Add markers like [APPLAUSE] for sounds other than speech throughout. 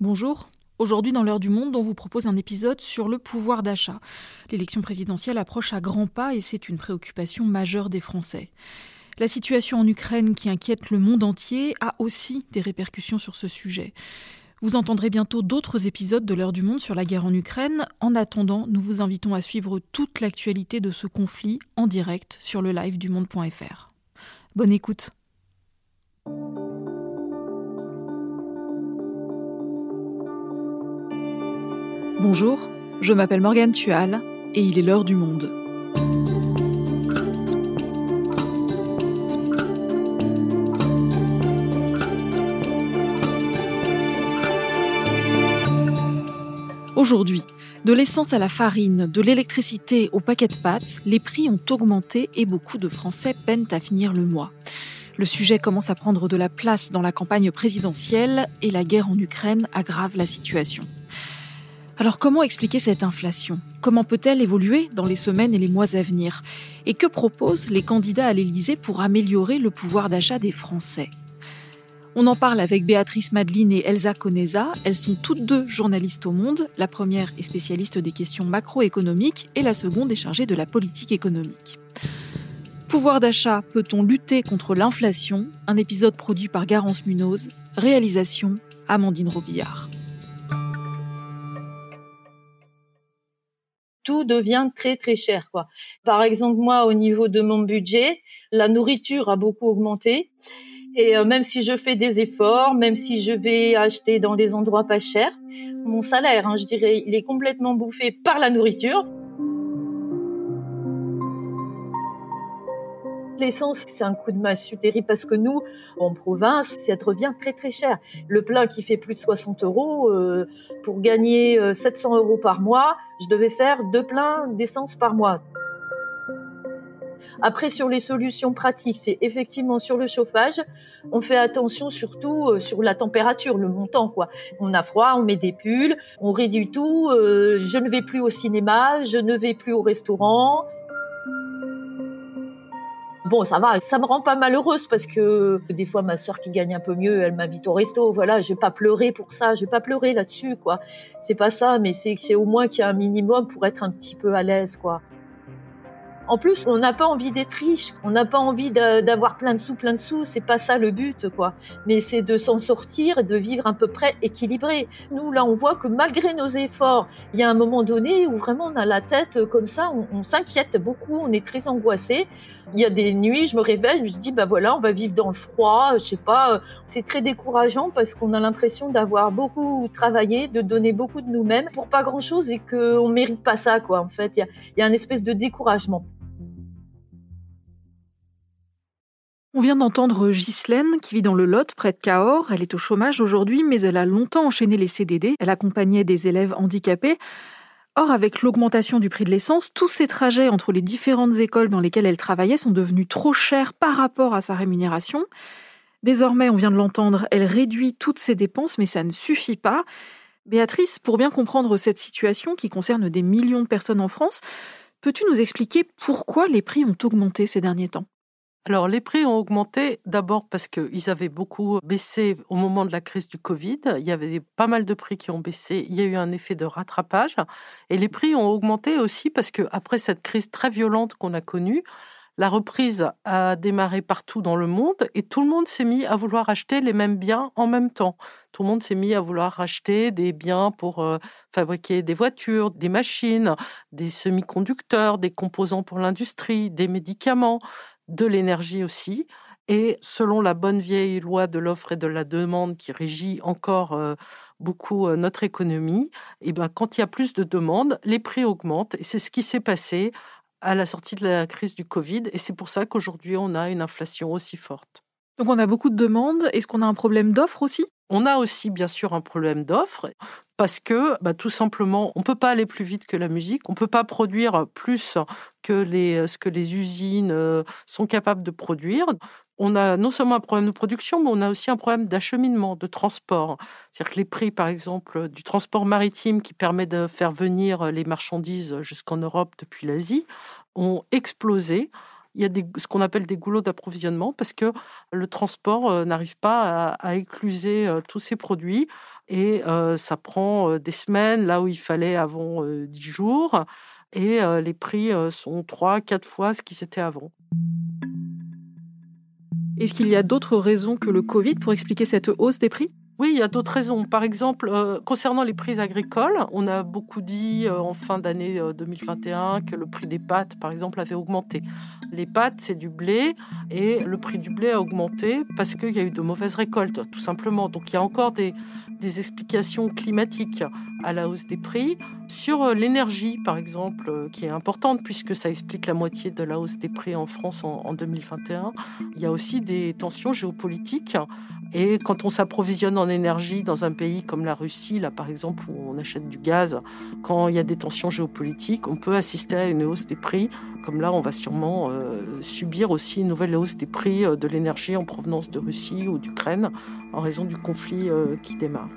Bonjour. Aujourd'hui, dans l'heure du monde, on vous propose un épisode sur le pouvoir d'achat. L'élection présidentielle approche à grands pas et c'est une préoccupation majeure des Français. La situation en Ukraine qui inquiète le monde entier a aussi des répercussions sur ce sujet. Vous entendrez bientôt d'autres épisodes de l'heure du monde sur la guerre en Ukraine. En attendant, nous vous invitons à suivre toute l'actualité de ce conflit en direct sur le live du monde.fr. Bonne écoute. Bonjour, je m'appelle Morgane Tual et il est l'heure du monde. Aujourd'hui, de l'essence à la farine, de l'électricité au paquet de pâtes, les prix ont augmenté et beaucoup de Français peinent à finir le mois. Le sujet commence à prendre de la place dans la campagne présidentielle et la guerre en Ukraine aggrave la situation. Alors comment expliquer cette inflation? Comment peut-elle évoluer dans les semaines et les mois à venir? Et que proposent les candidats à l'Élysée pour améliorer le pouvoir d'achat des Français? On en parle avec Béatrice Madeline et Elsa Conesa. Elles sont toutes deux journalistes au Monde. La première est spécialiste des questions macroéconomiques et la seconde est chargée de la politique économique. Pouvoir d'achat, peut-on lutter contre l'inflation? Un épisode produit par Garance Munoz. Réalisation Amandine Robillard. Devient très très cher quoi. Par exemple moi au niveau de mon budget, la nourriture a beaucoup augmenté et euh, même si je fais des efforts, même si je vais acheter dans des endroits pas chers, mon salaire, hein, je dirais, il est complètement bouffé par la nourriture. L'essence, c'est un coup de massue terrible parce que nous, en province, ça revient très très cher. Le plein qui fait plus de 60 euros, euh, pour gagner 700 euh, euros par mois, je devais faire deux pleins d'essence par mois. Après, sur les solutions pratiques, c'est effectivement sur le chauffage, on fait attention surtout euh, sur la température, le montant, quoi. On a froid, on met des pulls, on réduit tout. je ne vais plus au cinéma, je ne vais plus au restaurant. Bon, ça va, ça me rend pas malheureuse parce que des fois ma sœur qui gagne un peu mieux, elle m'invite au resto. Voilà, je vais pas pleurer pour ça, je vais pas pleurer là-dessus, quoi. C'est pas ça, mais c'est c'est au moins qu'il y a un minimum pour être un petit peu à l'aise, quoi. En plus, on n'a pas envie d'être riche, on n'a pas envie d'avoir plein de sous, plein de sous. C'est pas ça le but, quoi. Mais c'est de s'en sortir et de vivre à peu près équilibré. Nous, là, on voit que malgré nos efforts, il y a un moment donné où vraiment on a la tête comme ça, on, s'inquiète beaucoup, on est très angoissé. Il y a des nuits, je me réveille, je dis, bah voilà, on va vivre dans le froid, je sais pas. C'est très décourageant parce qu'on a l'impression d'avoir beaucoup travaillé, de donner beaucoup de nous-mêmes pour pas grand chose et qu'on mérite pas ça, quoi. En fait, il y a, il y a un espèce de découragement. On vient d'entendre Ghislaine qui vit dans le Lot, près de Cahors. Elle est au chômage aujourd'hui, mais elle a longtemps enchaîné les CDD. Elle accompagnait des élèves handicapés. Or, avec l'augmentation du prix de l'essence, tous ces trajets entre les différentes écoles dans lesquelles elle travaillait sont devenus trop chers par rapport à sa rémunération. Désormais, on vient de l'entendre, elle réduit toutes ses dépenses, mais ça ne suffit pas. Béatrice, pour bien comprendre cette situation qui concerne des millions de personnes en France, peux-tu nous expliquer pourquoi les prix ont augmenté ces derniers temps? Alors, les prix ont augmenté d'abord parce qu'ils avaient beaucoup baissé au moment de la crise du Covid. Il y avait pas mal de prix qui ont baissé. Il y a eu un effet de rattrapage. Et les prix ont augmenté aussi parce que après cette crise très violente qu'on a connue, la reprise a démarré partout dans le monde et tout le monde s'est mis à vouloir acheter les mêmes biens en même temps. Tout le monde s'est mis à vouloir acheter des biens pour euh, fabriquer des voitures, des machines, des semi-conducteurs, des composants pour l'industrie, des médicaments de l'énergie aussi. Et selon la bonne vieille loi de l'offre et de la demande qui régit encore euh, beaucoup euh, notre économie, et eh ben, quand il y a plus de demandes, les prix augmentent. Et c'est ce qui s'est passé à la sortie de la crise du Covid. Et c'est pour ça qu'aujourd'hui, on a une inflation aussi forte. Donc on a beaucoup de demandes. Est-ce qu'on a un problème d'offre aussi? On a aussi bien sûr un problème d'offre parce que bah, tout simplement, on ne peut pas aller plus vite que la musique, on ne peut pas produire plus que les, ce que les usines euh, sont capables de produire. On a non seulement un problème de production, mais on a aussi un problème d'acheminement, de transport. C'est-à-dire que les prix, par exemple, du transport maritime qui permet de faire venir les marchandises jusqu'en Europe depuis l'Asie ont explosé il y a ce qu'on appelle des goulots d'approvisionnement parce que le transport euh, n'arrive pas à, écluser euh, tous ces produits Et ça prend des semaines là où il fallait avant 10 jours. Et les prix sont 3, 4 fois ce qui c'était avant. Est-ce qu'il y a d'autres raisons que le Covid pour expliquer cette hausse des prix? Oui, il y a d'autres raisons. Par exemple, concernant les prix agricoles, on a beaucoup dit en fin d'année 2021 que le prix des pâtes, par exemple, avait augmenté. Les pâtes, c'est du blé et le prix du blé a augmenté parce qu'il y a eu de mauvaises récoltes, tout simplement. Donc il y a encore des, explications climatiques à la hausse des prix. Sur euh, l'énergie, par exemple, euh, qui est importante puisque ça explique la moitié de la hausse des prix en France en 2021, il y a aussi des tensions géopolitiques. Et quand on s'approvisionne en énergie dans un pays comme la Russie, là par exemple, où on achète du gaz, quand il y a des tensions géopolitiques, on peut assister à une hausse des prix. Comme là, on va sûrement euh, subir aussi une nouvelle hausse des prix de l'énergie en provenance de Russie ou d'Ukraine en raison du conflit qui démarre.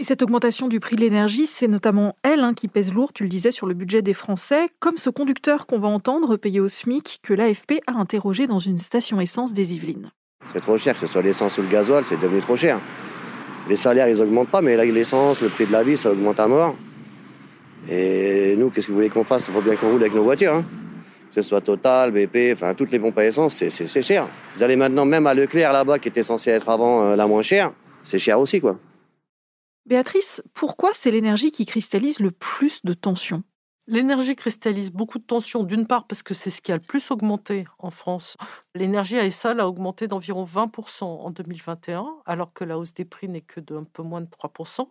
Et cette augmentation du prix de l'énergie, c'est notamment elle hein, qui pèse lourd, tu le disais, sur le budget des Français, comme ce conducteur qu'on va entendre payé au SMIC que l'AFP a interrogé dans une station essence des Yvelines. C'est trop cher, que ce soit l'essence ou le gasoil, c'est devenu trop cher. Les salaires, ils augmentent pas, mais l'essence, le prix de la vie, ça augmente à mort. Et nous, qu'est-ce que vous voulez qu'on fasse? Il faut bien qu'on roule avec nos voitures. Hein. Que ce soit Total, BP, enfin toutes les pompes à essence, c'est cher. Vous allez maintenant même à Leclerc là-bas, qui était censé être avant euh, la moins chère, c'est cher aussi, quoi. Béatrice, pourquoi c'est l'énergie qui cristallise le plus de tensions L'énergie cristallise beaucoup de tensions, d'une part parce que c'est ce qui a le plus augmenté en France. L'énergie à Essal a augmenté d'environ 20% en 2021, alors que la hausse des prix n'est que d'un peu moins de 3%.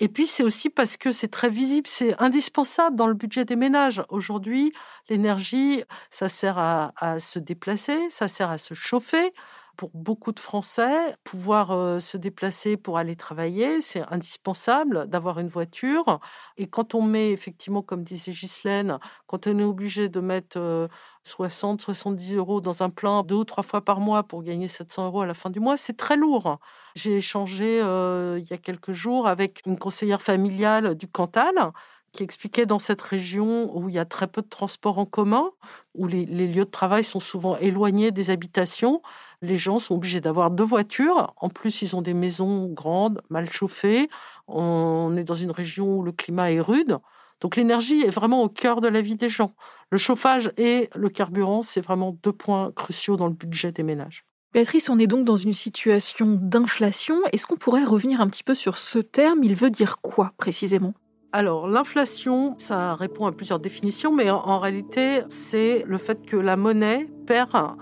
Et puis, c'est aussi parce que c'est très visible, c'est indispensable dans le budget des ménages. Aujourd'hui, l'énergie, ça sert à, à, se déplacer, ça sert à se chauffer, pour beaucoup de Français, pouvoir euh, se déplacer pour aller travailler, c'est indispensable d'avoir une voiture. Et quand on met, effectivement, comme disait Ghislaine, quand on est obligé de mettre 60, euh, 70 euros dans un plein deux ou trois fois par mois pour gagner 700 euros à la fin du mois, c'est très lourd. J'ai échangé euh, il y a quelques jours avec une conseillère familiale du Cantal qui expliquait dans cette région où il y a très peu de transports en commun, où les, lieux de travail sont souvent éloignés des habitations, les gens sont obligés d'avoir deux voitures. En plus, ils ont des maisons grandes, mal chauffées. On est dans une région où le climat est rude. Donc l'énergie est vraiment au cœur de la vie des gens. Le chauffage et le carburant, c'est vraiment deux points cruciaux dans le budget des ménages. Béatrice, on est donc dans une situation d'inflation. Est-ce qu'on pourrait revenir un petit peu sur ce terme? Il veut dire quoi précisément? Alors, l'inflation, ça répond à plusieurs définitions, mais en, réalité, c'est le fait que la monnaie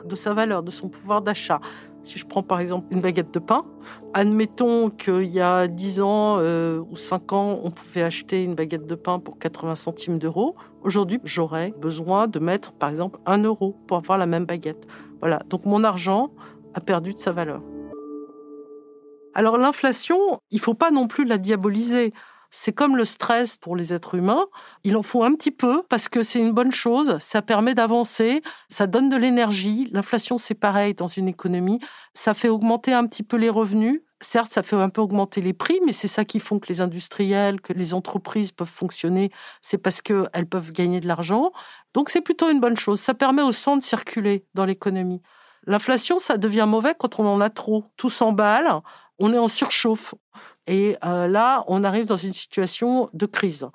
de sa valeur, de son pouvoir d'achat. Si je prends par exemple une baguette de pain, admettons qu'il y a 10 ans euh, ou 5 ans, on pouvait acheter une baguette de pain pour 80 centimes d'euros. Aujourd'hui, j'aurais besoin de mettre par exemple 1 euro pour avoir la même baguette. Voilà, donc mon argent a perdu de sa valeur. Alors l'inflation, il ne faut pas non plus la diaboliser. C'est comme le stress pour les êtres humains. Il en faut un petit peu parce que c'est une bonne chose. Ça permet d'avancer. Ça donne de l'énergie. L'inflation, c'est pareil dans une économie. Ça fait augmenter un petit peu les revenus. Certes, ça fait un peu augmenter les prix, mais c'est ça qui font que les industriels, que les entreprises peuvent fonctionner. C'est parce qu'elles peuvent gagner de l'argent. Donc, c'est plutôt une bonne chose. Ça permet au sang de circuler dans l'économie. L'inflation, ça devient mauvais quand on en a trop. Tout s'emballe, on est en surchauffe. Et euh, là, on arrive dans une situation de crise.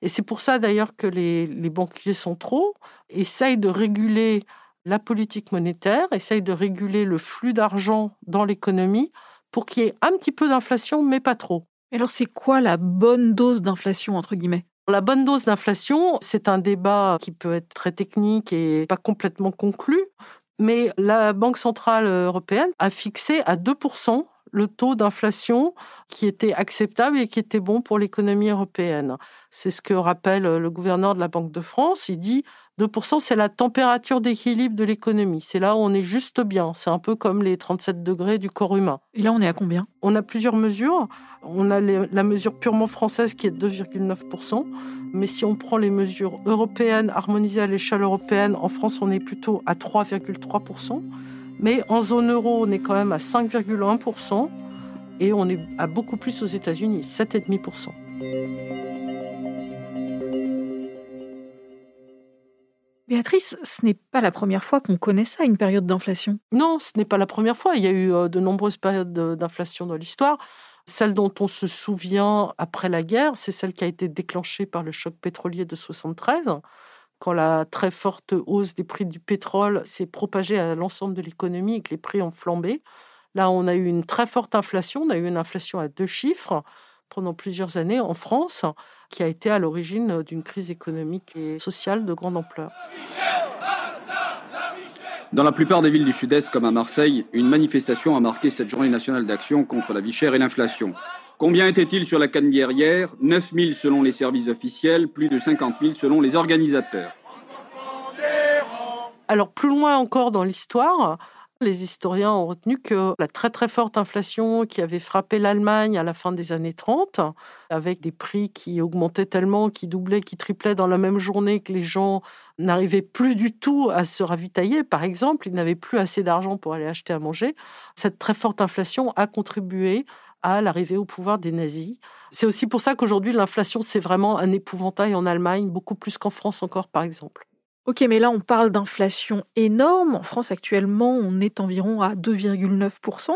Et c'est pour ça d'ailleurs que les, banquiers centraux essayent de réguler la politique monétaire, essayent de réguler le flux d'argent dans l'économie pour qu'il y ait un petit peu d'inflation, mais pas trop. Alors c'est quoi la bonne dose d'inflation, entre guillemets? La bonne dose d'inflation, c'est un débat qui peut être très technique et pas complètement conclu, mais la Banque centrale européenne a fixé à 2% le taux d'inflation qui était acceptable et qui était bon pour l'économie européenne. C'est ce que rappelle le gouverneur de la Banque de France. Il dit 2%, c'est la température d'équilibre de l'économie. C'est là où on est juste bien. C'est un peu comme les 37 degrés du corps humain. Et là, on est à combien? On a plusieurs mesures. On a la mesure purement française qui est de 2,9%. Mais si on prend les mesures européennes harmonisées à l'échelle européenne, en France, on est plutôt à 3,3%. Mais en zone euro, on est quand même à 5,1% et on est à beaucoup plus aux États-Unis, 7,5%. Béatrice, ce n'est pas la première fois qu'on connaît ça, une période d'inflation. Non, ce n'est pas la première fois. Il y a eu euh, de nombreuses périodes d'inflation dans l'histoire. Celle dont on se souvient après la guerre, c'est celle qui a été déclenchée par le choc pétrolier de 73, quand la très forte hausse des prix du pétrole s'est propagée à l'ensemble de l'économie et que les prix ont flambé. Là, on a eu une très forte inflation, on a eu une inflation à deux chiffres pendant plusieurs années en France, qui a été à l'origine d'une crise économique et sociale de grande ampleur. Dans la plupart des villes du Sud-Est, comme à Marseille, une manifestation a marqué cette journée nationale d'action contre la vie chère et l'inflation. Combien était-il sur la Canebière hier 9 000 selon les services officiels, plus de 50 000 selon les organisateurs. Alors plus loin encore dans l'histoire, les historiens ont retenu que la très très forte inflation qui avait frappé l'Allemagne à la fin des années 30, avec des prix qui augmentaient tellement, qui doublaient, qui triplaient dans la même journée, que les gens n'arrivaient plus du tout à se ravitailler, par exemple, ils n'avaient plus assez d'argent pour aller acheter à manger, cette très forte inflation a contribué à l'arrivée au pouvoir des nazis. C'est aussi pour ça qu'aujourd'hui l'inflation c'est vraiment un épouvantail en Allemagne, beaucoup plus qu'en France encore par exemple. Ok, mais là, on parle d'inflation énorme. En France, actuellement, on est environ à 2,9%.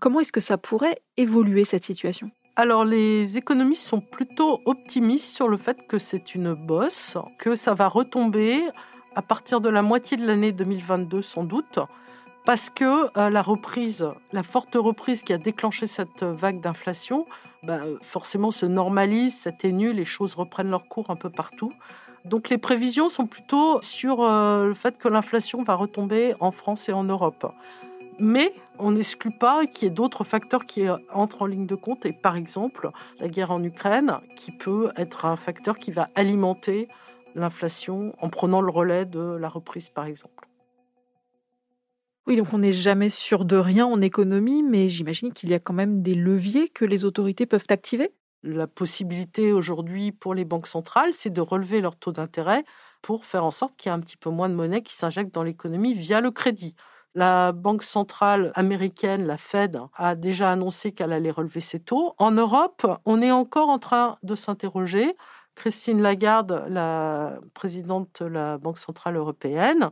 Comment est-ce que ça pourrait évoluer, cette situation? Alors les économistes sont plutôt optimistes sur le fait que c'est une bosse, que ça va retomber à partir de la moitié de l'année 2022 sans doute, parce que euh, la reprise, la forte reprise qui a déclenché cette vague d'inflation, bah, forcément se normalise, s'atténue, les choses reprennent leur cours un peu partout. Donc les prévisions sont plutôt sur euh, le fait que l'inflation va retomber en France et en Europe. Mais on n'exclut pas qu'il y ait d'autres facteurs qui entrent en ligne de compte, et par exemple la guerre en Ukraine, qui peut être un facteur qui va alimenter l'inflation en prenant le relais de la reprise, par exemple. Oui, donc on n'est jamais sûr de rien en économie, mais j'imagine qu'il y a quand même des leviers que les autorités peuvent activer. La possibilité aujourd'hui pour les banques centrales, c'est de relever leur taux d'intérêt pour faire en sorte qu'il y ait un petit peu moins de monnaie qui s'injecte dans l'économie via le crédit. La Banque centrale américaine, la Fed, a déjà annoncé qu'elle allait relever ses taux. En Europe, on est encore en train de s'interroger. Christine Lagarde, la présidente de la Banque centrale européenne,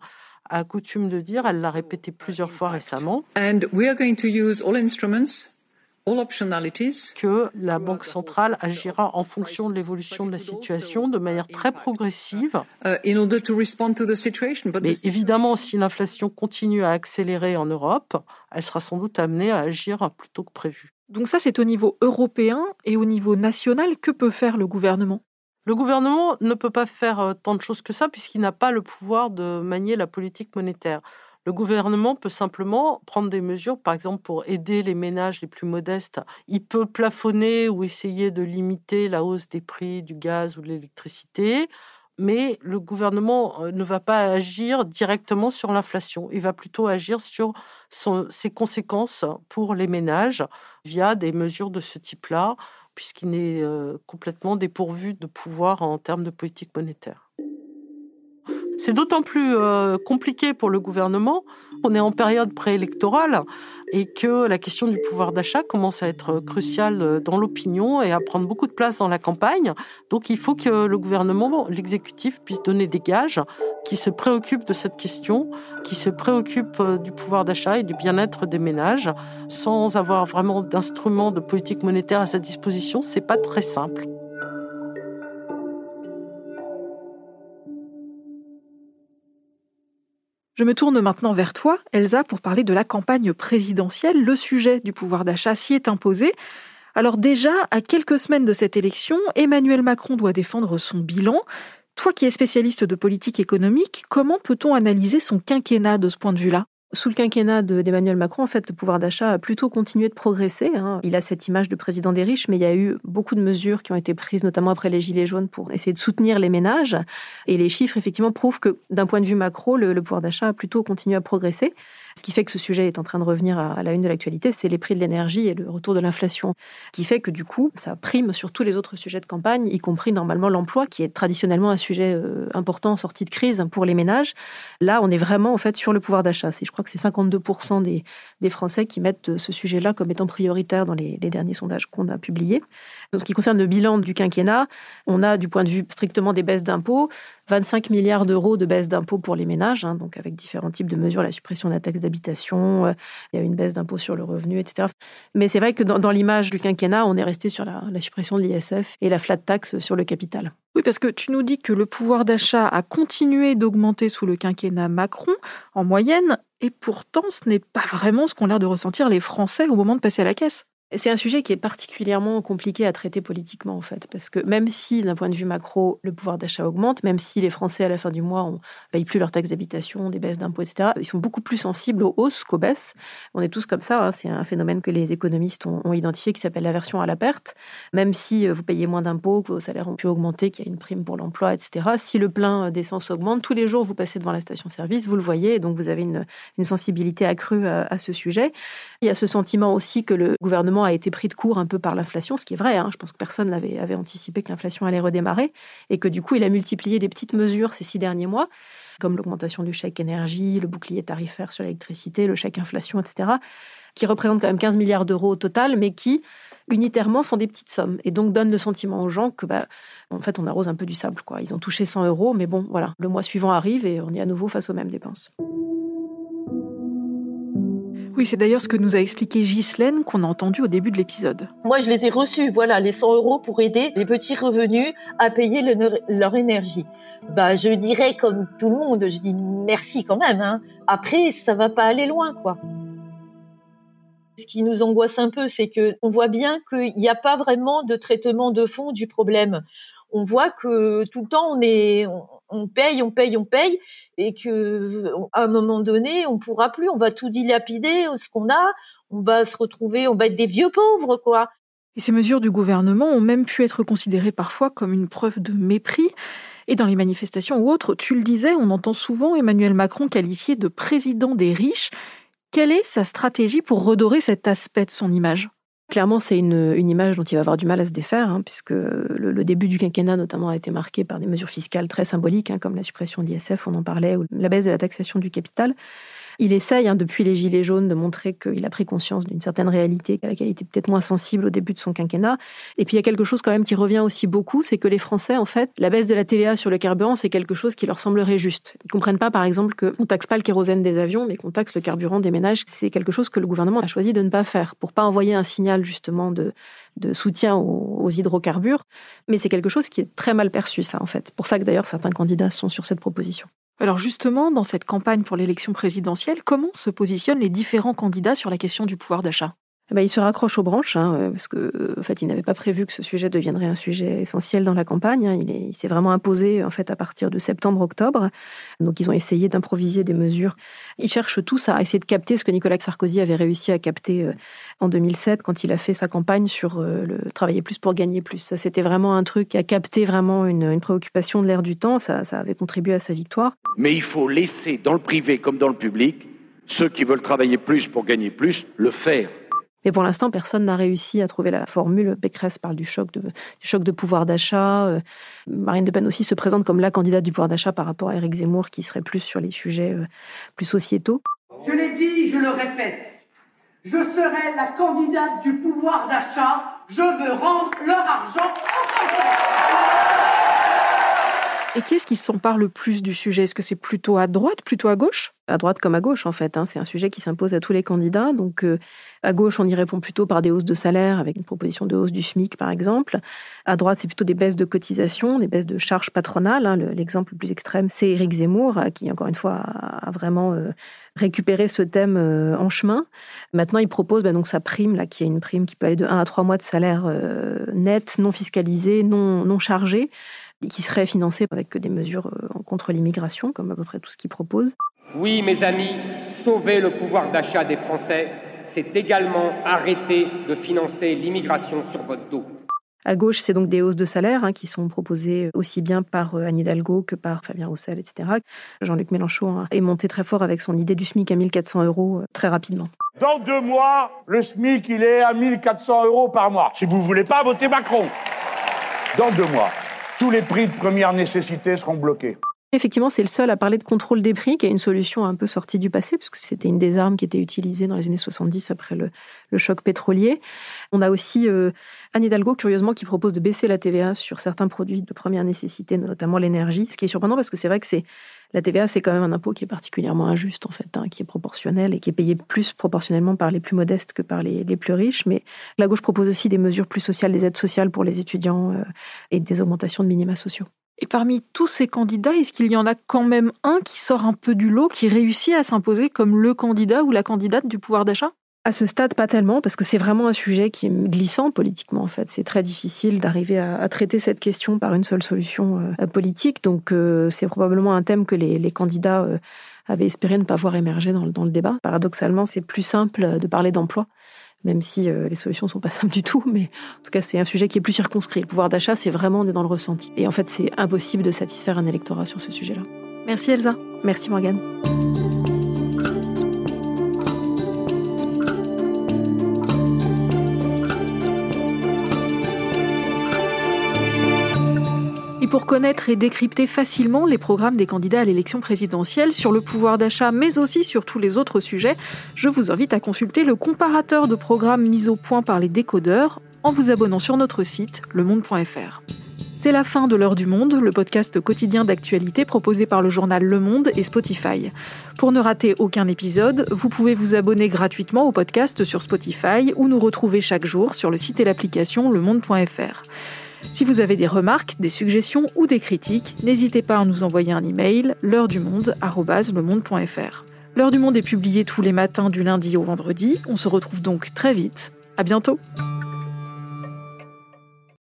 a coutume de dire, elle l'a répété plusieurs fois récemment, And we are going to use all instruments que la Banque centrale agira en fonction de l'évolution de la situation de manière très progressive. Uh, Mais évidemment, si l'inflation continue à accélérer en Europe, elle sera sans doute amenée à agir plus tôt que prévu. Donc ça, c'est au niveau européen et au niveau national. Que peut faire le gouvernement? Le gouvernement ne peut pas faire euh, tant de choses que ça puisqu'il n'a pas le pouvoir de manier la politique monétaire. Le gouvernement peut simplement prendre des mesures, par exemple pour aider les ménages les plus modestes. Il peut plafonner ou essayer de limiter la hausse des prix du gaz ou de l'électricité, mais le gouvernement euh, ne va pas agir directement sur l'inflation. Il va plutôt agir sur ses conséquences pour les ménages via des mesures de ce type-là, puisqu'il est euh, complètement dépourvu de pouvoir en termes de politique monétaire. C'est d'autant plus euh, compliqué pour le gouvernement. On est en période préélectorale et que la question du pouvoir d'achat commence à être cruciale euh, dans l'opinion et à prendre beaucoup de place dans la campagne. Donc il faut que le gouvernement, l'exécutif, puisse donner des gages qui se préoccupent de cette question, qui se préoccupent euh, du pouvoir d'achat et du bien-être des ménages, sans avoir vraiment d'instruments de politique monétaire à sa disposition. C'est pas très simple. Je me tourne maintenant vers toi, Elsa, pour parler de la campagne présidentielle. Le sujet du pouvoir d'achat s'y est imposé. Alors déjà, à quelques semaines de cette élection, Emmanuel Macron doit défendre son bilan. Toi qui es spécialiste de politique économique, comment peut-on analyser son quinquennat de ce point de vue-là? Sous le quinquennat d'Emmanuel Macron, en fait, le pouvoir d'achat a plutôt continué de progresser. Hein. Il a cette image de président des riches, mais il y a eu beaucoup de mesures qui ont été prises, notamment après les Gilets jaunes, pour essayer de soutenir les ménages. Et les chiffres, effectivement, prouvent que d'un point de vue macro, le, le pouvoir d'achat a plutôt continué à progresser. Ce qui fait que ce sujet est en train de revenir à la une de l'actualité, c'est les prix de l'énergie et le retour de l'inflation, qui fait que du coup, ça prime sur tous les autres sujets de campagne, y compris normalement l'emploi, qui est traditionnellement un sujet euh, important en sortie de crise pour les ménages. Là, on est vraiment en fait sur le pouvoir d'achat. Je crois, crois que c'est 52% des, des, Français qui mettent ce sujet-là comme étant prioritaire dans les, les derniers sondages qu'on a publiés. En ce qui concerne le bilan du quinquennat, on a du point de vue strictement des baisses d'impôts, 25 milliards d'euros de baisse d'impôts pour les ménages, hein, donc avec différents types de mesures, la suppression de la taxe d'habitation, euh, il y a une baisse d'impôts sur le revenu, etc. Mais c'est vrai que dans, l'image du quinquennat, on est resté sur la, la suppression de l'ISF et la flat tax sur le capital. Oui, parce que tu nous dis que le pouvoir d'achat a continué d'augmenter sous le quinquennat Macron en moyenne, et pourtant ce n'est pas vraiment ce qu'ont l'air de ressentir les Français au moment de passer à la caisse. C'est un sujet qui est particulièrement compliqué à traiter politiquement, en fait, parce que même si, d'un point de vue macro, le pouvoir d'achat augmente, même si les Français, à la fin du mois, ne payent plus leurs taxes d'habitation, des baisses d'impôts, etc., ils sont beaucoup plus sensibles aux hausses qu'aux baisses. On est tous comme ça. Hein. C'est un phénomène que les économistes ont, identifié qui s'appelle l'aversion à la perte. Même si euh, vous payez moins d'impôts, que vos salaires ont pu augmenter, qu'il y a une prime pour l'emploi, etc., si le plein d'essence augmente, tous les jours, vous passez devant la station-service, vous le voyez, donc vous avez une, sensibilité accrue à ce sujet. Il y a ce sentiment aussi que le gouvernement a été pris de court un peu par l'inflation, ce qui est vrai. Hein. Je pense que personne n'avait avait anticipé que l'inflation allait redémarrer et que du coup, il a multiplié des petites mesures ces six derniers mois, comme l'augmentation du chèque énergie, le bouclier tarifaire sur l'électricité, le chèque inflation, etc., qui représentent quand même 15 milliards d'euros au total, mais qui unitairement font des petites sommes et donc donnent le sentiment aux gens que, bah, en fait, on arrose un peu du sable. Quoi. Ils ont touché 100 euros, mais bon, voilà, le mois suivant arrive et on est à nouveau face aux mêmes dépenses. Oui, c'est d'ailleurs ce que nous a expliqué Ghislaine qu'on a entendu au début de l'épisode. Moi, je les ai reçus, voilà, les 100 euros pour aider les petits revenus à payer leur énergie. Bah, je dirais comme tout le monde, je dis merci quand même. Hein. Après, ça va pas aller loin, quoi. Ce qui nous angoisse un peu, c'est que on voit bien qu'il n'y a pas vraiment de traitement de fond du problème. On voit que tout le temps on est, paye, on paye, on paye, et que à un moment donné, on pourra plus, on va tout dilapider, ce qu'on a, on va se retrouver, on va être des vieux pauvres, quoi. Et ces mesures du gouvernement ont même pu être considérées parfois comme une preuve de mépris. Et dans les manifestations ou autres, tu le disais, on entend souvent Emmanuel Macron qualifié de président des riches. Quelle est sa stratégie pour redorer cet aspect de son image? Clairement, c'est une, image dont il va avoir du mal à se défaire, hein, puisque le, début du quinquennat, notamment, a été marqué par des mesures fiscales très symboliques, hein, comme la suppression de l'ISF, on en parlait, ou la baisse de la taxation du capital. Il essaye, hein, depuis les Gilets jaunes, de montrer qu'il a pris conscience d'une certaine réalité à laquelle il était peut-être moins sensible au début de son quinquennat. Et puis il y a quelque chose quand même qui revient aussi beaucoup, c'est que les Français, en fait, la baisse de la TVA sur le carburant, c'est quelque chose qui leur semblerait juste. Ils comprennent pas, par exemple, qu'on taxe pas le kérosène des avions, mais qu'on taxe le carburant des ménages. C'est quelque chose que le gouvernement a choisi de ne pas faire pour pas envoyer un signal justement de, de soutien aux, aux hydrocarbures. Mais c'est quelque chose qui est très mal perçu, ça, en fait. Pour ça que d'ailleurs certains candidats sont sur cette proposition. Alors justement, dans cette campagne pour l'élection présidentielle, comment se positionnent les différents candidats sur la question du pouvoir d'achat? Ben, il se raccroche aux branches, hein, euh, parce que en fait, il n'avait pas prévu que ce sujet deviendrait un sujet essentiel dans la campagne. Hein. Il, s'est vraiment imposé en fait à partir de septembre-octobre. Donc, ils ont essayé d'improviser des mesures. Ils cherchent tous à essayer de capter ce que Nicolas Sarkozy avait réussi à capter euh, en 2007 quand il a fait sa campagne sur euh, le travailler plus pour gagner plus. Ça, c'était vraiment un truc qui a capté vraiment une, préoccupation de l'ère du temps. Ça avait contribué à sa victoire. Mais il faut laisser dans le privé comme dans le public ceux qui veulent travailler plus pour gagner plus le faire. Mais pour l'instant, personne n'a réussi à trouver la formule. Pécresse parle du choc de, du choc de pouvoir d'achat. Euh, Marine Le Pen aussi se présente comme la candidate du pouvoir d'achat par rapport à Éric Zemmour, qui serait plus sur les sujets euh, plus sociétaux. Je l'ai dit, je le répète. Je serai la candidate du pouvoir d'achat. Je veux rendre leur argent aux Français. Et qui est-ce qui s'empare le plus du sujet? Est-ce que c'est plutôt à droite, plutôt à gauche? À droite comme à gauche, en fait. Hein. C'est un sujet qui s'impose à tous les candidats. Donc, euh, à gauche, on y répond plutôt par des hausses de salaire, avec une proposition de hausse du SMIC, par exemple. À droite, c'est plutôt des baisses de cotisations, des baisses de charges patronales. Hein. L'exemple le, plus extrême, c'est Éric Zemmour, euh, qui, encore une fois, a, vraiment euh, récupéré ce thème en chemin. Maintenant, il propose bah, donc sa prime, là, qui est une prime qui peut aller de 1 à 3 mois de salaire net, non fiscalisé, non, non chargé qui serait financé avec des mesures contre l'immigration, comme à peu près tout ce qu'il propose. Oui, mes amis, sauver le pouvoir d'achat des Français, c'est également arrêter de financer l'immigration sur votre dos. À gauche, c'est donc des hausses de salaire hein, qui sont proposées aussi bien par euh, Anne Hidalgo que par Fabien Roussel, etc. Jean-Luc Mélenchon est monté très fort avec son idée du SMIC à 1400 euros euh, très rapidement. Dans deux mois, le SMIC, il est à 1400 euros par mois. Si vous ne voulez pas voter Macron. Dans deux mois tous les prix de première nécessité seront bloqués. Effectivement, c'est le seul à parler de contrôle des prix, qui est une solution un peu sortie du passé, puisque c'était une des armes qui était utilisée dans les années 70 après le, choc pétrolier. On a aussi euh, Anne Hidalgo, curieusement, qui propose de baisser la TVA sur certains produits de première nécessité, notamment l'énergie, ce qui est surprenant parce que c'est vrai que c'est la TVA, c'est quand même un impôt qui est particulièrement injuste, en fait, hein, qui est proportionnel et qui est payé plus proportionnellement par les plus modestes que par les, plus riches. Mais la gauche propose aussi des mesures plus sociales, des aides sociales pour les étudiants euh, et des augmentations de minima sociaux. Et parmi tous ces candidats, est-ce qu'il y en a quand même un qui sort un peu du lot, qui réussit à s'imposer comme le candidat ou la candidate du pouvoir d'achat? À ce stade, pas tellement, parce que c'est vraiment un sujet qui est glissant politiquement, en fait. C'est très difficile d'arriver à, traiter cette question par une seule solution euh, politique. Donc, euh, c'est probablement un thème que les, candidats euh, avaient espéré ne pas voir émerger dans, dans le débat. Paradoxalement, c'est plus simple de parler d'emploi même si euh, les solutions sont pas [LAUGHS] simples du tout, mais en tout cas c'est un sujet qui est plus circonscrit. Le pouvoir d'achat, c'est vraiment on est dans le ressenti. Et en fait, c'est impossible de satisfaire un électorat sur ce sujet-là. Merci Elsa. Merci Morgane. Pour connaître et décrypter facilement les programmes des candidats à l'élection présidentielle sur le pouvoir d'achat, mais aussi sur tous les autres sujets, je vous invite à consulter le comparateur de programmes mis au point par les décodeurs en vous abonnant sur notre site lemonde.fr. C'est la fin de l'heure du monde, le podcast quotidien d'actualité proposé par le journal Le Monde et Spotify. Pour ne rater aucun épisode, vous pouvez vous abonner gratuitement au podcast sur Spotify ou nous retrouver chaque jour sur le site et l'application lemonde.fr. Si vous avez des remarques, des suggestions ou des critiques, n'hésitez pas à nous envoyer un email l'heure du monde L'heure du monde est publiée tous les matins du lundi au vendredi. On se retrouve donc très vite. À bientôt.